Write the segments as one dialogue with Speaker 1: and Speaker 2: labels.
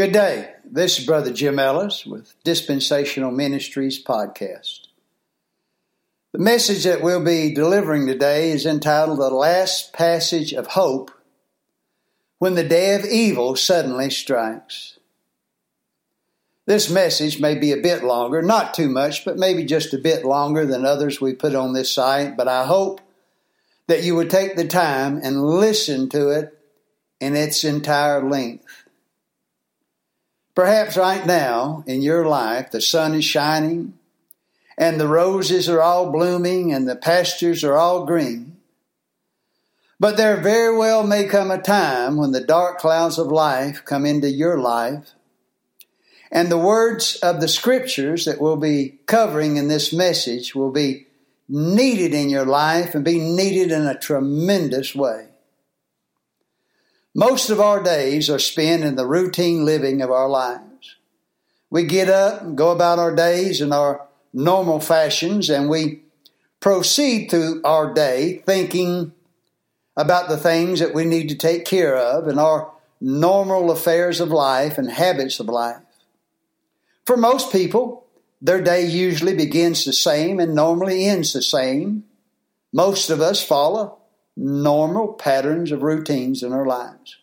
Speaker 1: Good day. This is Brother Jim Ellis with Dispensational Ministries Podcast. The message that we'll be delivering today is entitled The Last Passage of Hope When the Day of Evil Suddenly Strikes. This message may be a bit longer, not too much, but maybe just a bit longer than others we put on this site, but I hope that you would take the time and listen to it in its entire length. Perhaps right now in your life the sun is shining and the roses are all blooming and the pastures are all green. But there very well may come a time when the dark clouds of life come into your life and the words of the scriptures that we'll be covering in this message will be needed in your life and be needed in a tremendous way. Most of our days are spent in the routine living of our lives. We get up and go about our days in our normal fashions and we proceed through our day thinking about the things that we need to take care of and our normal affairs of life and habits of life. For most people, their day usually begins the same and normally ends the same. Most of us follow normal patterns of routines in our lives.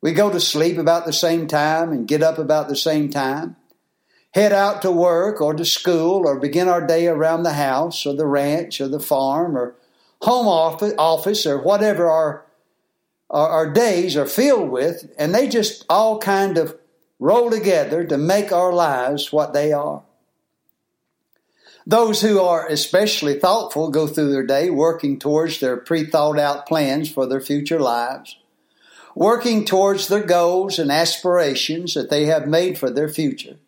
Speaker 1: We go to sleep about the same time and get up about the same time, head out to work or to school or begin our day around the house or the ranch or the farm or home office or whatever our, our, our days are filled with, and they just all kind of roll together to make our lives what they are. Those who are especially thoughtful go through their day working towards their pre thought out plans for their future lives, working towards their goals and aspirations that they have made for their future,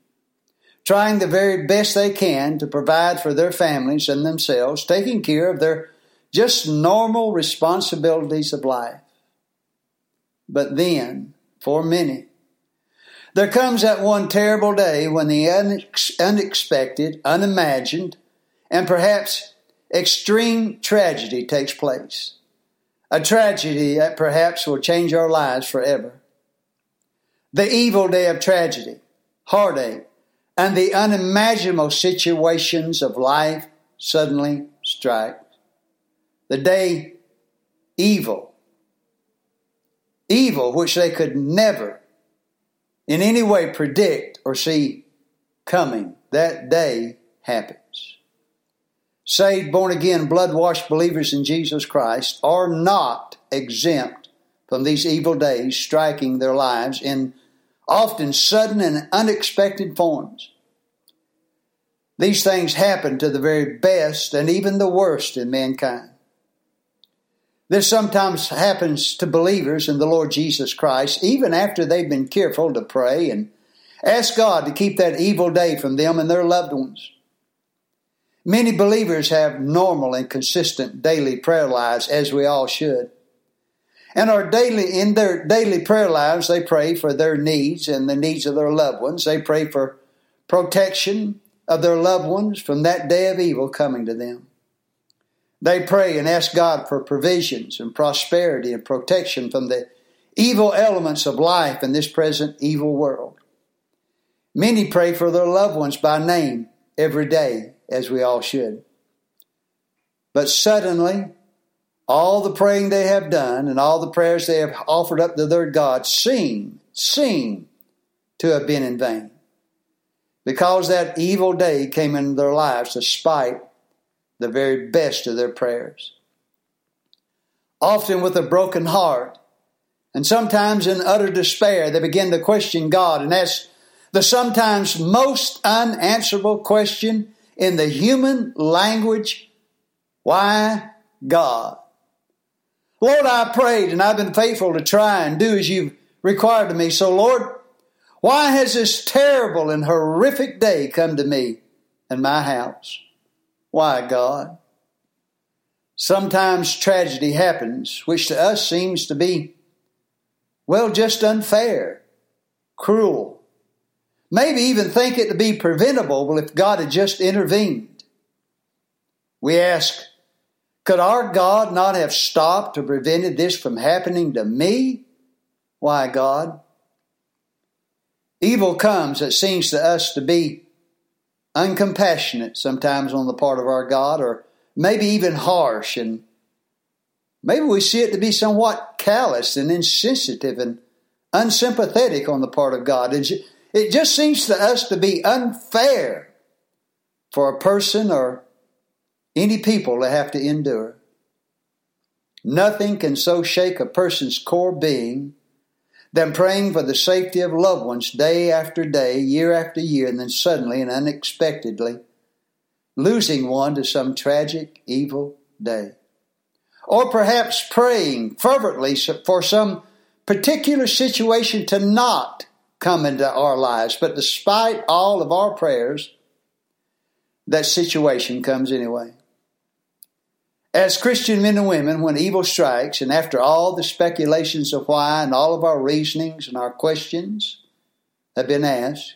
Speaker 1: trying the very best they can to provide for their families and themselves, taking care of their just normal responsibilities of life. But then, for many, there comes that one terrible day when the unexpected, unimagined, and perhaps extreme tragedy takes place. A tragedy that perhaps will change our lives forever. The evil day of tragedy, heartache, and the unimaginable situations of life suddenly strike. The day evil, evil which they could never in any way predict or see coming, that day happens. Saved, born again, blood washed believers in Jesus Christ are not exempt from these evil days striking their lives in often sudden and unexpected forms. These things happen to the very best and even the worst in mankind. This sometimes happens to believers in the Lord Jesus Christ, even after they've been careful to pray and ask God to keep that evil day from them and their loved ones. Many believers have normal and consistent daily prayer lives, as we all should. And our daily, in their daily prayer lives, they pray for their needs and the needs of their loved ones. They pray for protection of their loved ones from that day of evil coming to them. They pray and ask God for provisions and prosperity and protection from the evil elements of life in this present evil world. Many pray for their loved ones by name every day, as we all should. But suddenly, all the praying they have done and all the prayers they have offered up to their God seem, seem to have been in vain. Because that evil day came into their lives despite the very best of their prayers. Often with a broken heart, and sometimes in utter despair, they begin to question God and ask the sometimes most unanswerable question in the human language why God? Lord, I prayed and I've been faithful to try and do as you've required of me. So, Lord, why has this terrible and horrific day come to me and my house? Why, God? Sometimes tragedy happens, which to us seems to be, well, just unfair, cruel. Maybe even think it to be preventable if God had just intervened. We ask, could our God not have stopped or prevented this from happening to me? Why, God? evil comes that seems to us to be uncompassionate sometimes on the part of our God, or maybe even harsh, and maybe we see it to be somewhat callous and insensitive and unsympathetic on the part of God. It just seems to us to be unfair for a person or any people to have to endure. Nothing can so shake a person's core being than praying for the safety of loved ones day after day, year after year, and then suddenly and unexpectedly losing one to some tragic, evil day. Or perhaps praying fervently for some particular situation to not come into our lives, but despite all of our prayers, that situation comes anyway. As Christian men and women, when evil strikes, and after all the speculations of why and all of our reasonings and our questions have been asked,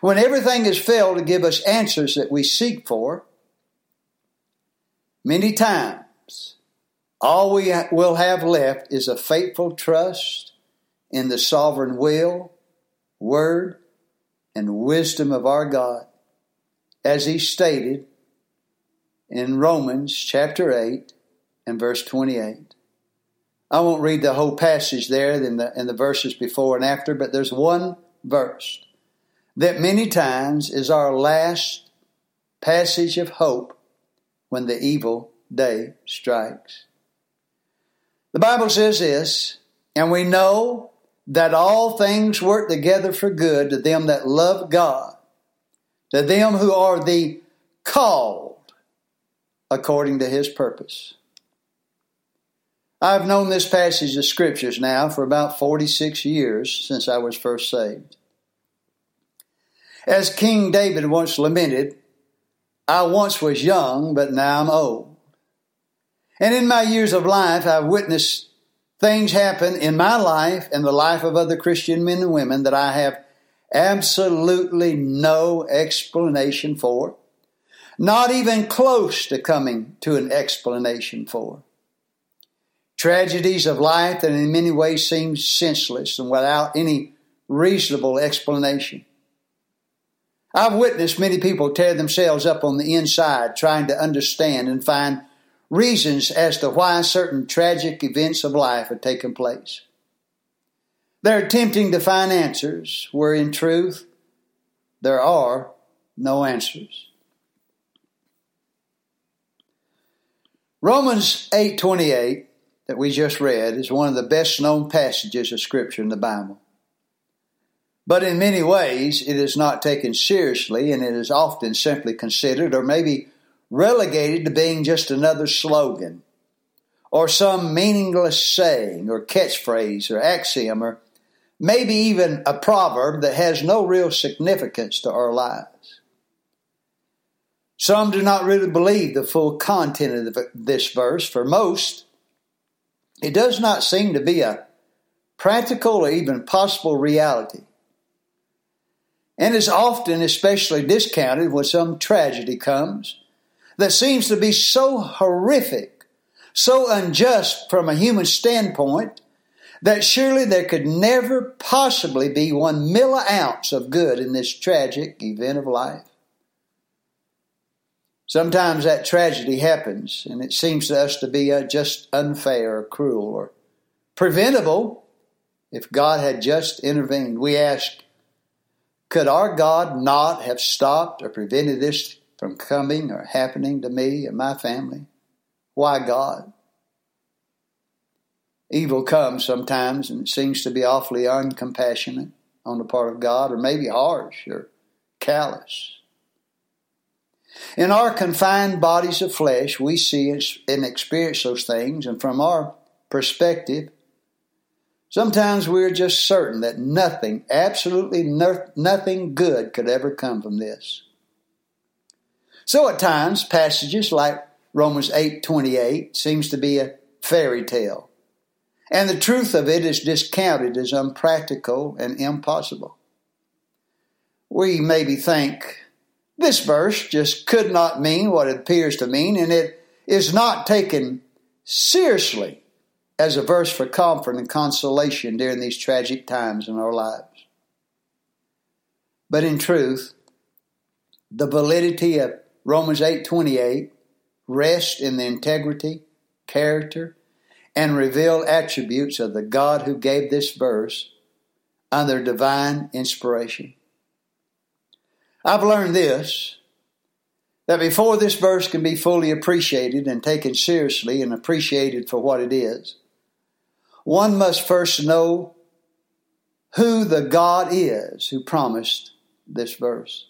Speaker 1: when everything has failed to give us answers that we seek for, many times all we will have left is a faithful trust in the sovereign will, word, and wisdom of our God, as He stated in Romans chapter 8 and verse 28. I won't read the whole passage there in the, in the verses before and after, but there's one verse that many times is our last passage of hope when the evil day strikes. The Bible says this, and we know that all things work together for good to them that love God, to them who are the called according to his purpose. I've known this passage of scriptures now for about 46 years since I was first saved. As King David once lamented, I once was young, but now I'm old. And in my years of life, I've witnessed things happen in my life and the life of other Christian men and women that I have absolutely no explanation for not even close to coming to an explanation for. Tragedies of life that in many ways seem senseless and without any reasonable explanation. I've witnessed many people tear themselves up on the inside trying to understand and find reasons as to why certain tragic events of life have taken place. They're attempting to find answers where in truth there are no answers. Romans 8:28 that we just read is one of the best known passages of scripture in the Bible. But in many ways it is not taken seriously and it is often simply considered or maybe relegated to being just another slogan or some meaningless saying or catchphrase or axiom or maybe even a proverb that has no real significance to our lives. Some do not really believe the full content of this verse. For most, it does not seem to be a practical or even possible reality, and is often especially discounted when some tragedy comes that seems to be so horrific, so unjust from a human standpoint, that surely there could never possibly be one milliounce of good in this tragic event of life. Sometimes that tragedy happens, and it seems to us to be uh, just unfair or cruel or preventable if God had just intervened. We ask, could our God not have stopped or prevented this from coming or happening to me and my family? Why God? Evil comes sometimes and it seems to be awfully uncompassionate on the part of God, or maybe harsh or callous. In our confined bodies of flesh, we see and experience those things, and from our perspective, sometimes we're just certain that nothing, absolutely nothing good could ever come from this. So at times, passages like Romans 8:28 seems to be a fairy tale. And the truth of it is discounted as unpractical and impossible. We maybe think this verse just could not mean what it appears to mean, and it is not taken seriously as a verse for comfort and consolation during these tragic times in our lives. But in truth, the validity of Romans 8:28 rests in the integrity, character, and revealed attributes of the God who gave this verse under divine inspiration. I've learned this that before this verse can be fully appreciated and taken seriously and appreciated for what it is, one must first know who the God is who promised this verse.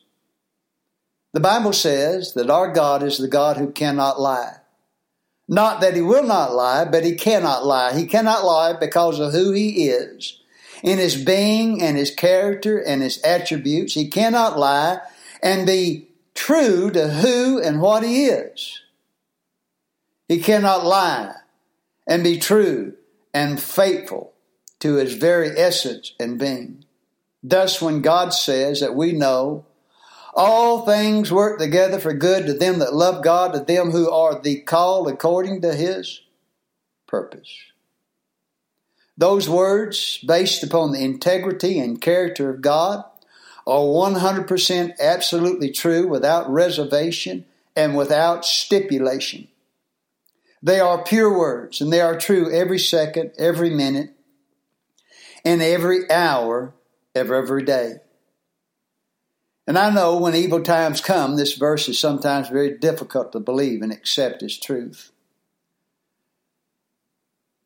Speaker 1: The Bible says that our God is the God who cannot lie. Not that he will not lie, but he cannot lie. He cannot lie because of who he is. In his being and his character and his attributes, he cannot lie and be true to who and what he is. He cannot lie and be true and faithful to his very essence and being. Thus, when God says that we know all things work together for good to them that love God, to them who are the called according to his purpose. Those words, based upon the integrity and character of God, are 100% absolutely true without reservation and without stipulation. They are pure words and they are true every second, every minute, and every hour of every day. And I know when evil times come, this verse is sometimes very difficult to believe and accept as truth.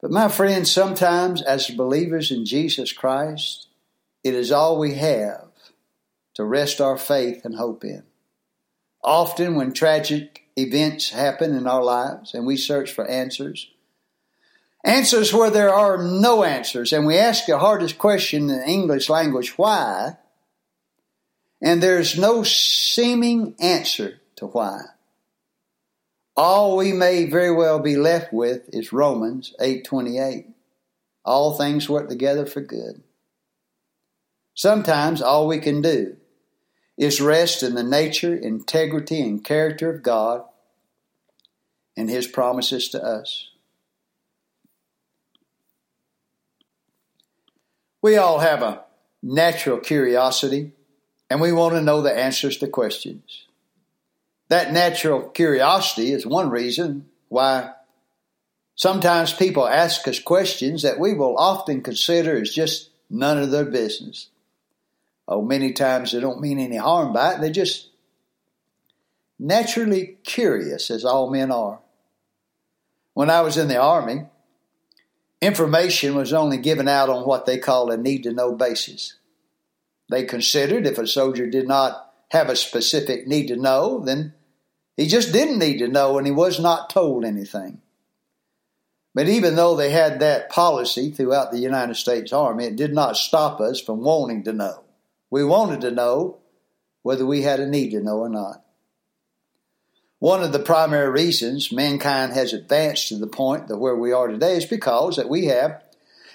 Speaker 1: But my friends, sometimes as believers in Jesus Christ, it is all we have to rest our faith and hope in. Often, when tragic events happen in our lives and we search for answers, answers where there are no answers, and we ask the hardest question in the English language, why? And there's no seeming answer to why. All we may very well be left with is Romans 8:28. All things work together for good. Sometimes all we can do is rest in the nature, integrity, and character of God and His promises to us. We all have a natural curiosity and we want to know the answers to questions. That natural curiosity is one reason why sometimes people ask us questions that we will often consider as just none of their business oh, many times they don't mean any harm by it. They're just naturally curious, as all men are. When I was in the Army, information was only given out on what they call a need to know basis. They considered if a soldier did not have a specific need to know, then he just didn't need to know and he was not told anything. But even though they had that policy throughout the United States Army, it did not stop us from wanting to know. We wanted to know whether we had a need to know or not. One of the primary reasons mankind has advanced to the point that where we are today is because that we have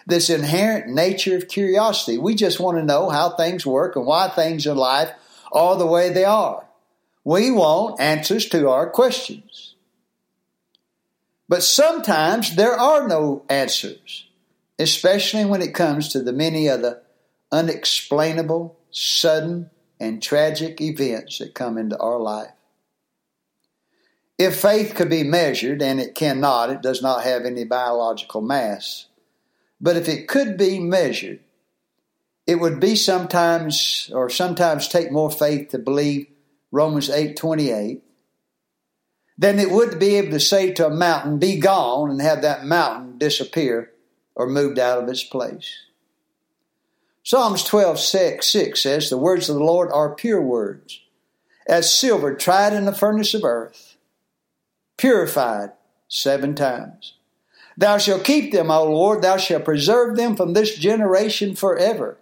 Speaker 1: this inherent nature of curiosity. We just want to know how things work and why things in life are the way they are. We want answers to our questions. But sometimes there are no answers, especially when it comes to the many other unexplainable sudden, and tragic events that come into our life. If faith could be measured, and it cannot, it does not have any biological mass, but if it could be measured, it would be sometimes or sometimes take more faith to believe Romans 8:28 than it would be able to say to a mountain be gone and have that mountain disappear or moved out of its place. Psalms 12, 6, 6 says, The words of the Lord are pure words, as silver tried in the furnace of earth, purified seven times. Thou shalt keep them, O Lord, thou shalt preserve them from this generation forever.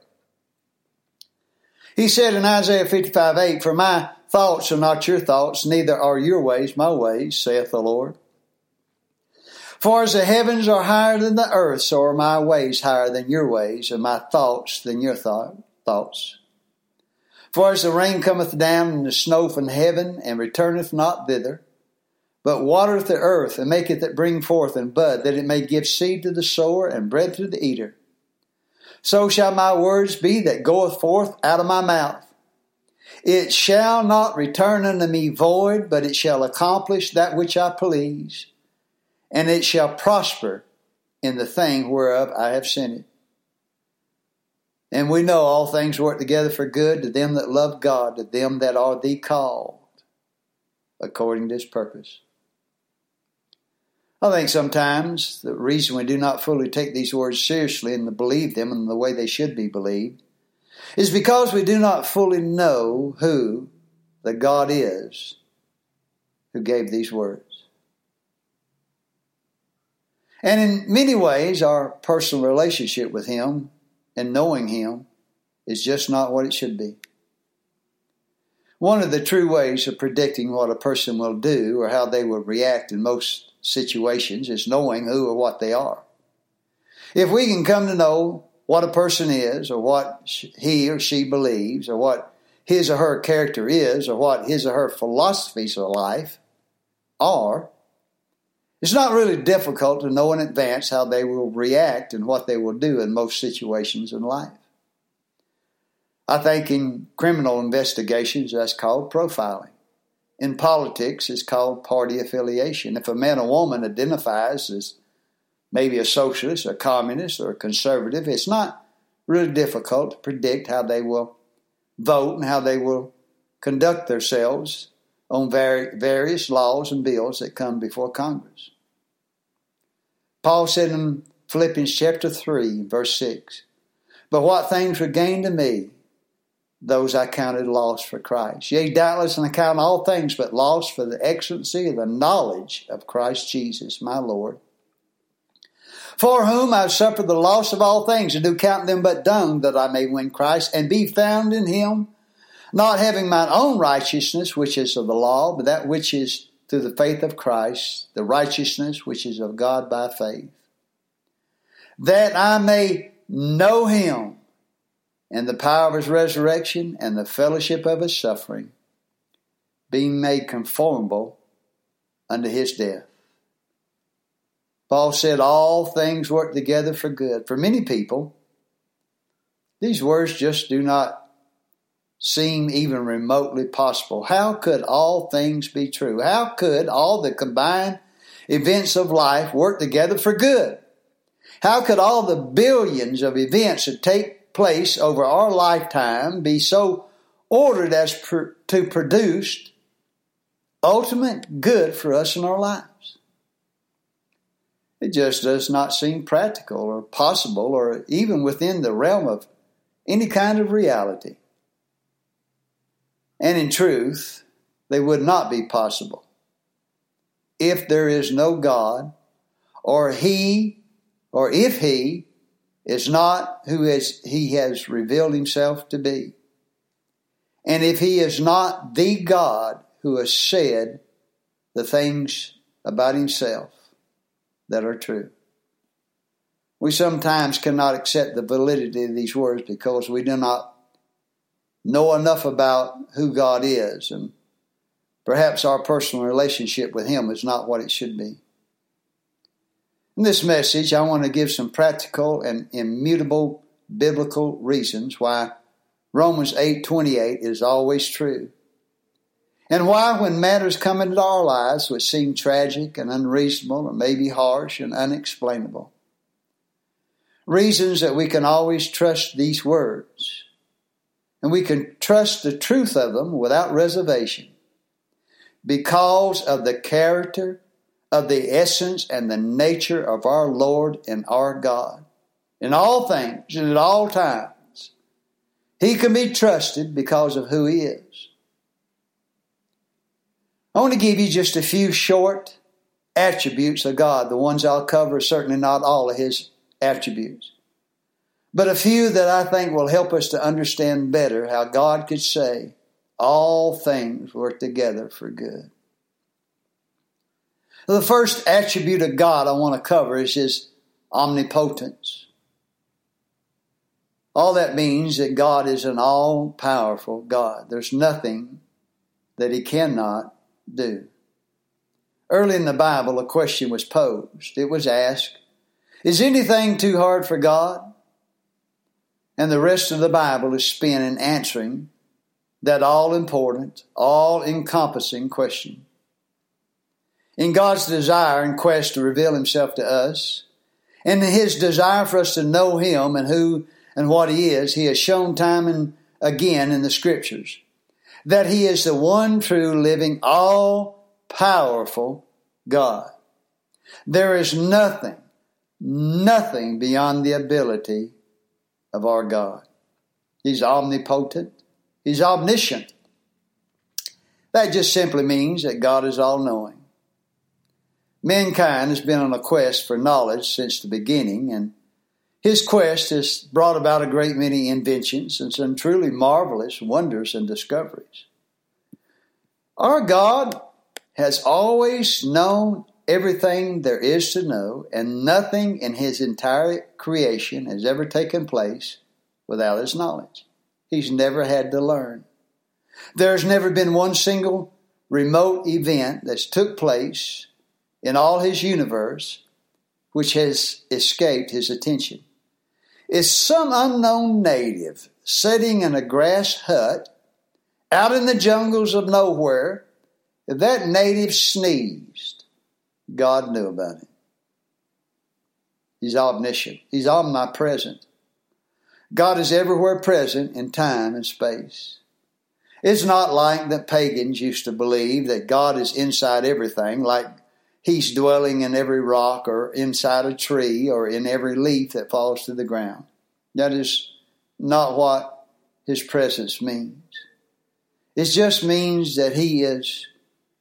Speaker 1: He said in Isaiah 55, 8, For my thoughts are not your thoughts, neither are your ways my ways, saith the Lord. For as the heavens are higher than the earth, so are my ways higher than your ways, and my thoughts than your thought, thoughts. For as the rain cometh down and the snow from heaven, and returneth not thither, but watereth the earth, and maketh it bring forth and bud, that it may give seed to the sower and bread to the eater. So shall my words be that goeth forth out of my mouth. It shall not return unto me void, but it shall accomplish that which I please, and it shall prosper in the thing whereof I have sent it. And we know all things work together for good to them that love God, to them that are the called, according to his purpose. I think sometimes the reason we do not fully take these words seriously and believe them in the way they should be believed is because we do not fully know who the God is who gave these words. And in many ways, our personal relationship with Him and knowing Him is just not what it should be. One of the true ways of predicting what a person will do or how they will react in most situations is knowing who or what they are. If we can come to know what a person is or what he or she believes or what his or her character is or what his or her philosophies of life are, it's not really difficult to know in advance how they will react and what they will do in most situations in life. I think in criminal investigations, that's called profiling. In politics, it's called party affiliation. If a man or woman identifies as maybe a socialist, a communist, or a conservative, it's not really difficult to predict how they will vote and how they will conduct themselves on various laws and bills that come before Congress. Paul said in Philippians chapter 3, verse 6, But what things were gained to me, those I counted lost for Christ. Yea, doubtless, and I count all things but lost for the excellency of the knowledge of Christ Jesus, my Lord. For whom I have suffered the loss of all things, and do count them but dung, that I may win Christ, and be found in him, not having mine own righteousness, which is of the law, but that which is through the faith of Christ, the righteousness which is of God by faith, that I may know him and the power of his resurrection and the fellowship of his suffering, being made conformable unto his death. Paul said, All things work together for good. For many people, these words just do not seem even remotely possible. How could all things be true? How could all the combined events of life work together for good? How could all the billions of events that take place over our lifetime be so ordered as to produce ultimate good for us in our lives? It just does not seem practical or possible or even within the realm of any kind of reality. And in truth, they would not be possible if there is no God, or He, or if He is not who is, He has revealed Himself to be. And if He is not the God who has said the things about Himself that are true. We sometimes cannot accept the validity of these words because we do not know enough about who God is, and perhaps our personal relationship with Him is not what it should be. In this message, I want to give some practical and immutable biblical reasons why Romans 8:28 is always true. And why when matters come into our lives which seem tragic and unreasonable or maybe harsh and unexplainable. Reasons that we can always trust these words and we can trust the truth of them without reservation because of the character, of the essence, and the nature of our Lord and our God. In all things and at all times, He can be trusted because of who He is. I want to give you just a few short attributes of God. The ones I'll cover are certainly not all of His attributes but a few that I think will help us to understand better how God could say, all things work together for good. The first attribute of God I want to cover is His omnipotence. All that means that God is an all powerful God. There's nothing that He cannot do. Early in the Bible, a question was posed. It was asked, Is anything too hard for God? And the rest of the Bible is spent in answering that all important, all encompassing question. In God's desire and quest to reveal Himself to us, and in His desire for us to know Him and who and what He is, He has shown time and again in the Scriptures that He is the one true, living, all powerful God. There is nothing, nothing beyond the ability of our God. He's omnipotent, He's omniscient. That just simply means that God is all knowing. Mankind has been on a quest for knowledge since the beginning, and his quest has brought about a great many inventions and some truly marvelous wonders and discoveries. Our God has always known everything there is to know, and nothing in his entire creation has ever taken place without his knowledge. He's never had to learn. There's never been one single remote event that's took place in all his universe which has escaped his attention. Is some unknown native sitting in a grass hut out in the jungles of nowhere. If that native sneezed, God knew about it. He's omniscient. He's omnipresent. God is everywhere present in time and space. It's not like the pagans used to believe that God is inside everything, like He's dwelling in every rock or inside a tree or in every leaf that falls to the ground. That is not what His presence means. It just means that He is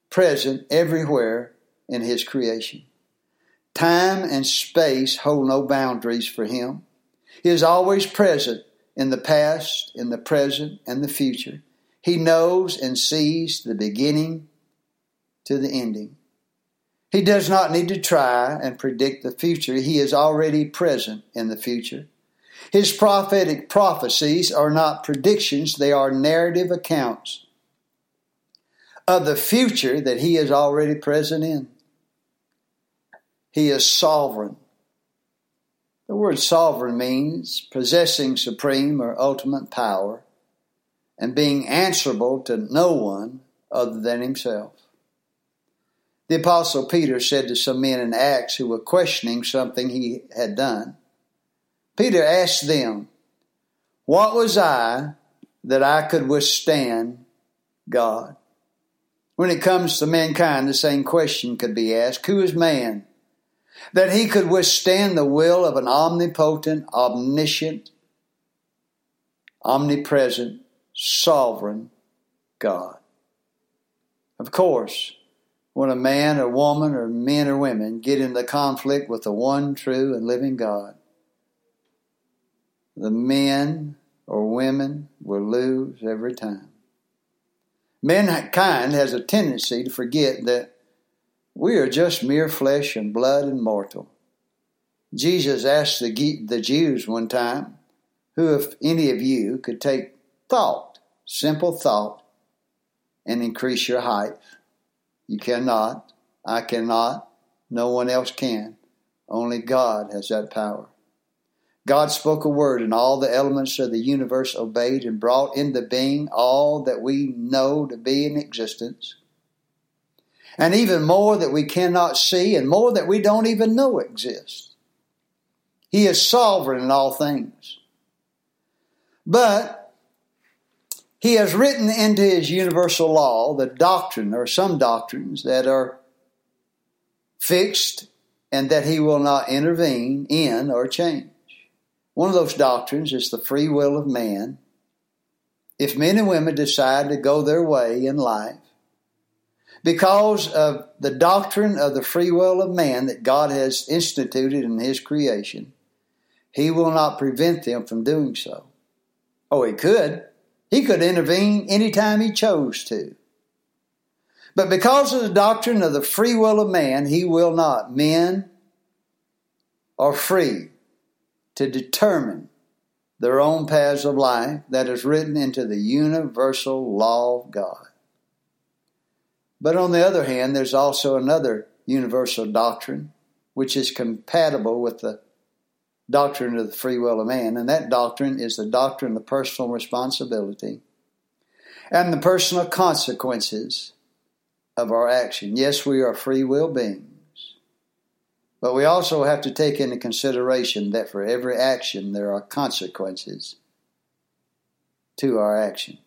Speaker 1: present everywhere in His creation. Time and space hold no boundaries for Him. He is always present in the past, in the present, and the future. He knows and sees the beginning to the ending. He does not need to try and predict the future. He is already present in the future. His prophetic prophecies are not predictions, they are narrative accounts of the future that he is already present in. He is sovereign. The word sovereign means possessing supreme or ultimate power and being answerable to no one other than himself. The Apostle Peter said to some men in Acts who were questioning something he had done, Peter asked them, What was I that I could withstand God? When it comes to mankind, the same question could be asked Who is man that he could withstand the will of an omnipotent, omniscient, omnipresent, sovereign God. Of course, when a man or woman or men or women get into conflict with the one true and living God, the men or women will lose every time. Mankind has a tendency to forget that we are just mere flesh and blood and mortal. Jesus asked the, the Jews one time, who, if any of you could take thought, simple thought, and increase your height? You cannot. I cannot. No one else can. Only God has that power. God spoke a word, and all the elements of the universe obeyed and brought into being all that we know to be in existence and even more that we cannot see, and more that we don't even know exists. He is sovereign in all things. But he has written into his universal law the doctrine, or some doctrines, that are fixed and that he will not intervene in or change. One of those doctrines is the free will of man. If men and women decide to go their way in life, because of the doctrine of the free will of man that God has instituted in His creation, He will not prevent them from doing so. Oh, He could. He could intervene anytime He chose to. But because of the doctrine of the free will of man, He will not. Men are free to determine their own paths of life that is written into the universal law of God. But on the other hand, there's also another universal doctrine which is compatible with the doctrine of the free will of man, and that doctrine is the doctrine of personal responsibility and the personal consequences of our action. Yes, we are free will beings. But we also have to take into consideration that for every action there are consequences to our actions.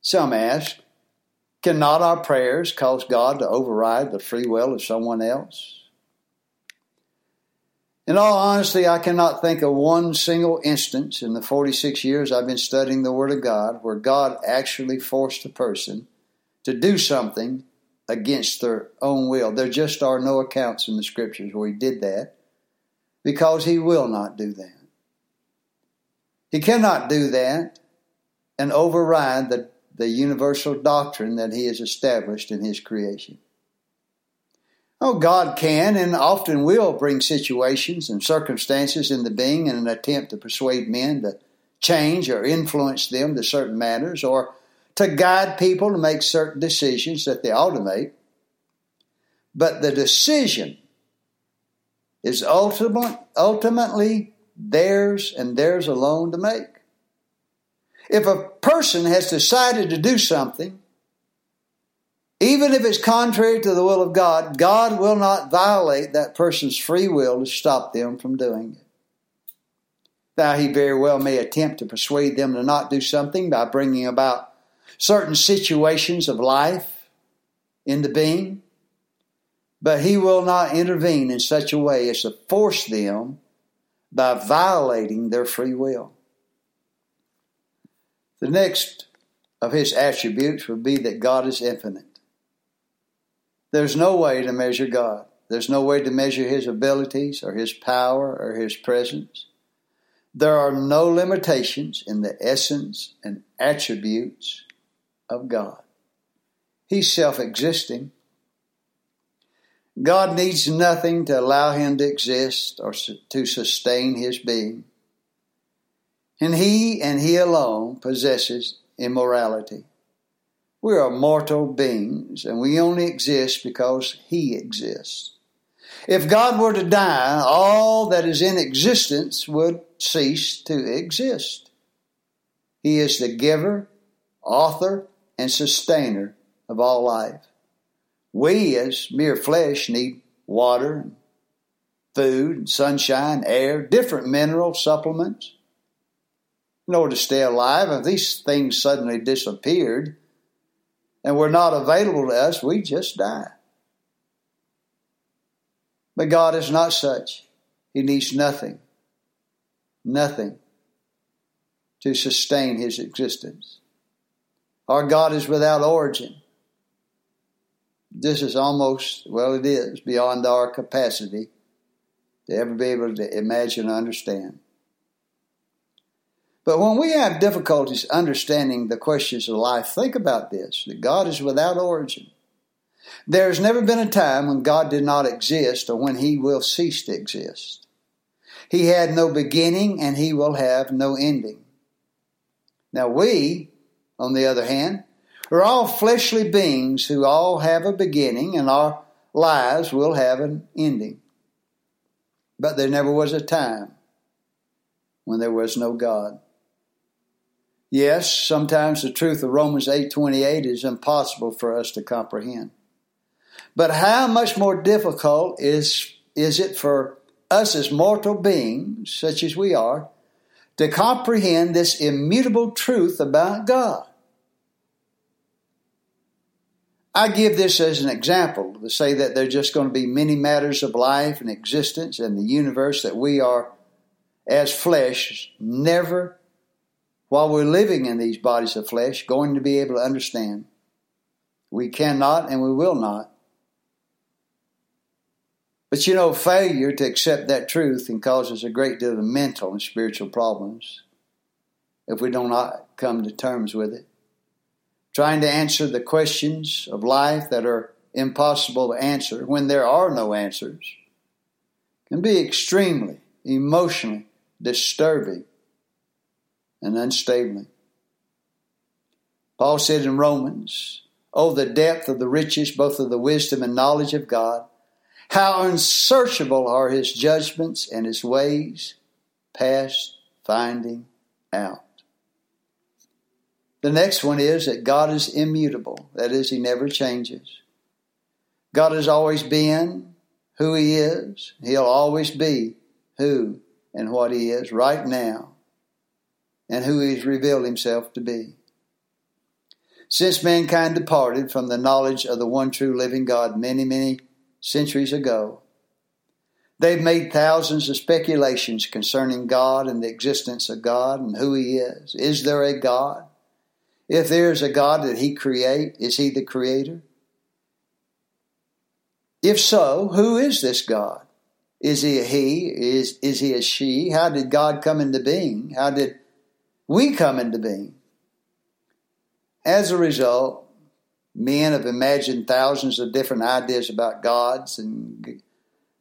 Speaker 1: Some ask, cannot our prayers cause God to override the free will of someone else? In all honesty, I cannot think of one single instance in the 46 years I've been studying the Word of God where God actually forced a person to do something against their own will. There just are no accounts in the Scriptures where He did that because He will not do that. He cannot do that and override the, the universal doctrine that He has established in His creation. Oh, God can and often will bring situations and circumstances into being in an attempt to persuade men to change or influence them to certain matters or to guide people to make certain decisions that they ought to make. But the decision is ultimate, ultimately theirs and theirs alone to make. If a person has decided to do something even if it's contrary to the will of God, God will not violate that person's free will to stop them from doing it. Now, he very well may attempt to persuade them to not do something by bringing about certain situations of life into being, but he will not intervene in such a way as to force them by violating their free will. The next of his attributes would be that God is infinite. There's no way to measure God. There's no way to measure His abilities or His power or His presence. There are no limitations in the essence and attributes of God. He's self existing. God needs nothing to allow Him to exist or to sustain His being. And He and He alone possesses immortality. We are mortal beings, and we only exist because He exists. If God were to die, all that is in existence would cease to exist. He is the giver, author, and sustainer of all life. We, as mere flesh, need water, food, sunshine, air, different mineral supplements in order to stay alive. If these things suddenly disappeared, and were not available to us, we just die. But God is not such. He needs nothing, nothing to sustain his existence. Our God is without origin. This is almost, well, it is beyond our capacity to ever be able to imagine or understand. But when we have difficulties understanding the questions of life, think about this that God is without origin. There has never been a time when God did not exist or when he will cease to exist. He had no beginning and he will have no ending. Now, we, on the other hand, are all fleshly beings who all have a beginning and our lives will have an ending. But there never was a time when there was no God. Yes, sometimes the truth of Romans 8:28 is impossible for us to comprehend. But how much more difficult is is it for us as mortal beings such as we are to comprehend this immutable truth about God? I give this as an example to say that there are just going to be many matters of life and existence and the universe that we are, as flesh, never while we're living in these bodies of flesh, going to be able to understand. We cannot and we will not. But you know, failure to accept that truth can cause us a great deal of mental and spiritual problems if we do not come to terms with it. Trying to answer the questions of life that are impossible to answer when there are no answers can be extremely emotionally disturbing and unstably. Paul said in Romans, Oh, the depth of the riches, both of the wisdom and knowledge of God. How unsearchable are his judgments and his ways, past finding out. The next one is that God is immutable. That is, He never changes. God has always been who He is. He'll always be who and what He is right now and who He's revealed Himself to be. Since mankind departed from the knowledge of the one true living God many, many centuries ago, they've made thousands of speculations concerning God and the existence of God and who He is. Is there a God? If there is a God, did He create? Is He the Creator? If so, who is this God? Is he a he? Is, is he a she? How did God come into being? How did we come into being? As a result, men have imagined thousands of different ideas about gods and,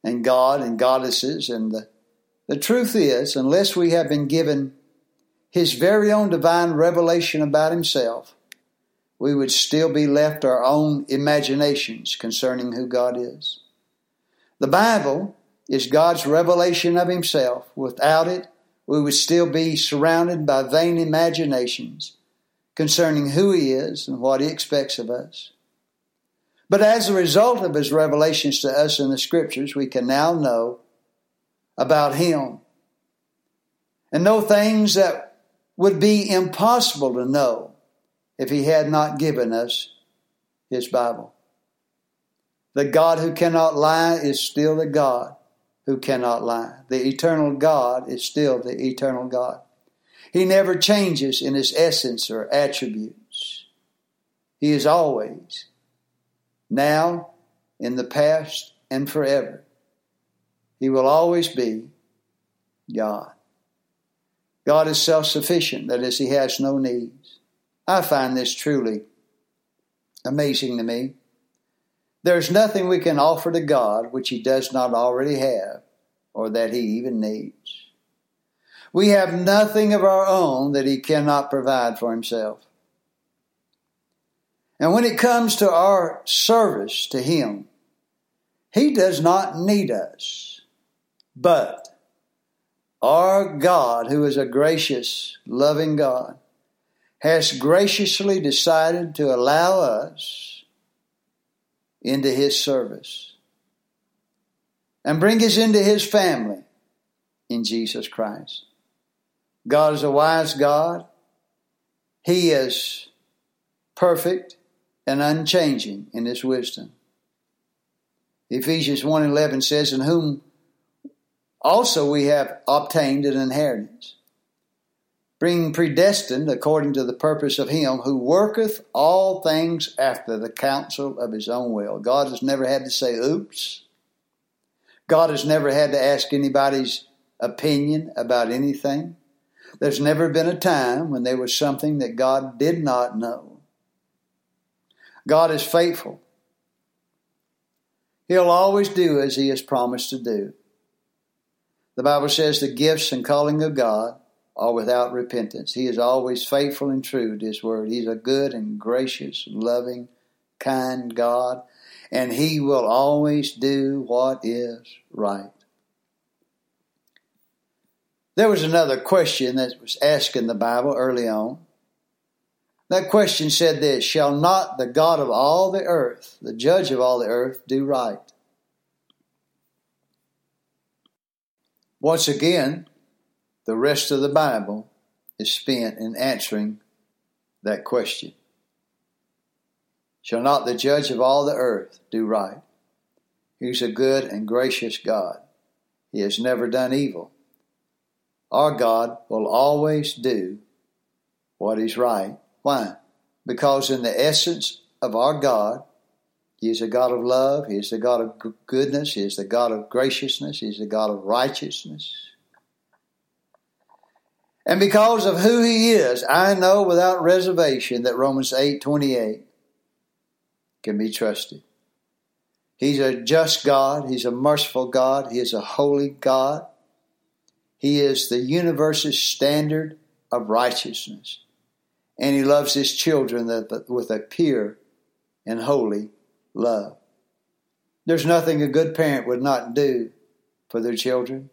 Speaker 1: and God and goddesses. And the, the truth is, unless we have been given his very own divine revelation about himself, we would still be left our own imaginations concerning who God is. The Bible is God's revelation of himself. Without it, we would still be surrounded by vain imaginations concerning who He is and what He expects of us. But as a result of His revelations to us in the Scriptures, we can now know about Him and know things that would be impossible to know if He had not given us His Bible. The God who cannot lie is still the God who cannot lie. The eternal God is still the eternal God. He never changes in his essence or attributes. He is always, now, in the past, and forever. He will always be God. God is self sufficient, that is, He has no needs. I find this truly amazing to me. There's nothing we can offer to God which He does not already have or that He even needs. We have nothing of our own that He cannot provide for Himself. And when it comes to our service to Him, He does not need us. But our God, who is a gracious, loving God, has graciously decided to allow us into His service and bring us into His family in Jesus Christ. God is a wise God. He is perfect and unchanging in his wisdom. Ephesians 1:11 says in whom also we have obtained an inheritance being predestined according to the purpose of him who worketh all things after the counsel of his own will. God has never had to say oops. God has never had to ask anybody's opinion about anything. There's never been a time when there was something that God did not know. God is faithful. He'll always do as He has promised to do. The Bible says the gifts and calling of God are without repentance. He is always faithful and true to His word. He's a good and gracious, loving, kind God, and He will always do what is right. There was another question that was asked in the Bible early on. That question said this Shall not the God of all the earth, the judge of all the earth, do right? Once again, the rest of the Bible is spent in answering that question. Shall not the judge of all the earth do right? He's a good and gracious God. He has never done evil. Our God will always do what is right. Why? Because in the essence of our God, He is a God of love, He is the God of goodness, He is the God of graciousness, He is the God of righteousness. And because of who He is, I know without reservation that Romans 8:28 can be trusted. He's a just God, He's a merciful God, He is a holy God. He is the universe's standard of righteousness. And he loves his children with a pure and holy love. There's nothing a good parent would not do for their children.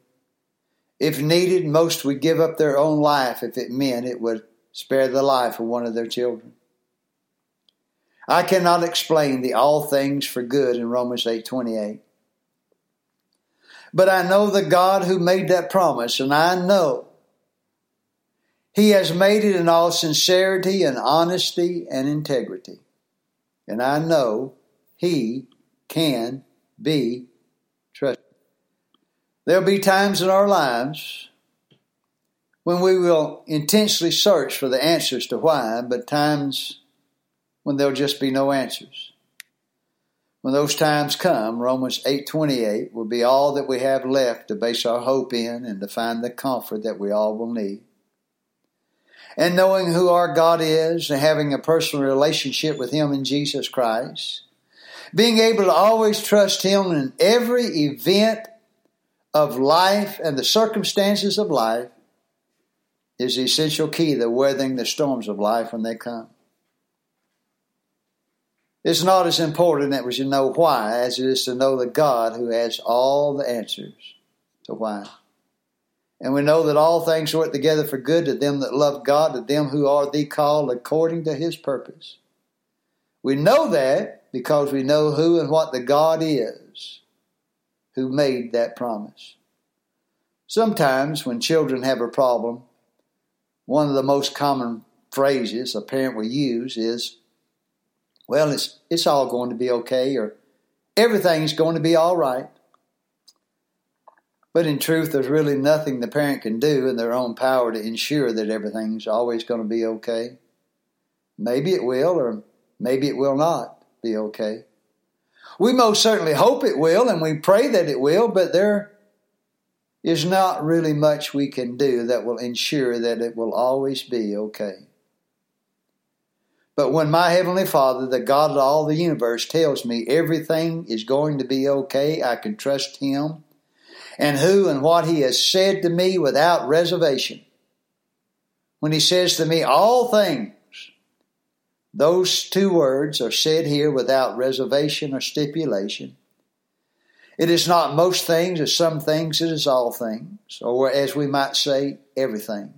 Speaker 1: If needed, most would give up their own life if it meant it would spare the life of one of their children. I cannot explain the all things for good in Romans 8:28. But I know the God who made that promise and I know he has made it in all sincerity and honesty and integrity. And I know he can be. There'll be times in our lives when we will intensely search for the answers to why, but times when there'll just be no answers. When those times come, Romans 8:28 will be all that we have left to base our hope in and to find the comfort that we all will need. And knowing who our God is and having a personal relationship with him in Jesus Christ, being able to always trust him in every event of life and the circumstances of life is the essential key to weathering the storms of life when they come. It's not as important that we should know why as it is to know the God who has all the answers to why. And we know that all things work together for good to them that love God, to them who are the called according to his purpose. We know that because we know who and what the God is who made that promise. Sometimes when children have a problem, one of the most common phrases a parent will use is, well, it's, it's all going to be okay, or everything's going to be all right. But in truth, there's really nothing the parent can do in their own power to ensure that everything's always going to be okay. Maybe it will, or maybe it will not be okay. We most certainly hope it will, and we pray that it will, but there is not really much we can do that will ensure that it will always be okay. But when my Heavenly Father, the God of all the universe, tells me everything is going to be okay, I can trust Him and who and what He has said to me without reservation. When He says to me, all things, those two words are said here without reservation or stipulation. It is not most things, as some things, it is all things, or as we might say, everything.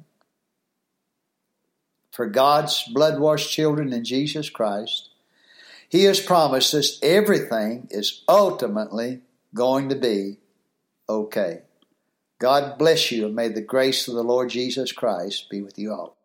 Speaker 1: For God's blood washed children in Jesus Christ, He has promised us everything is ultimately going to be okay. God bless you, and may the grace of the Lord Jesus Christ be with you all.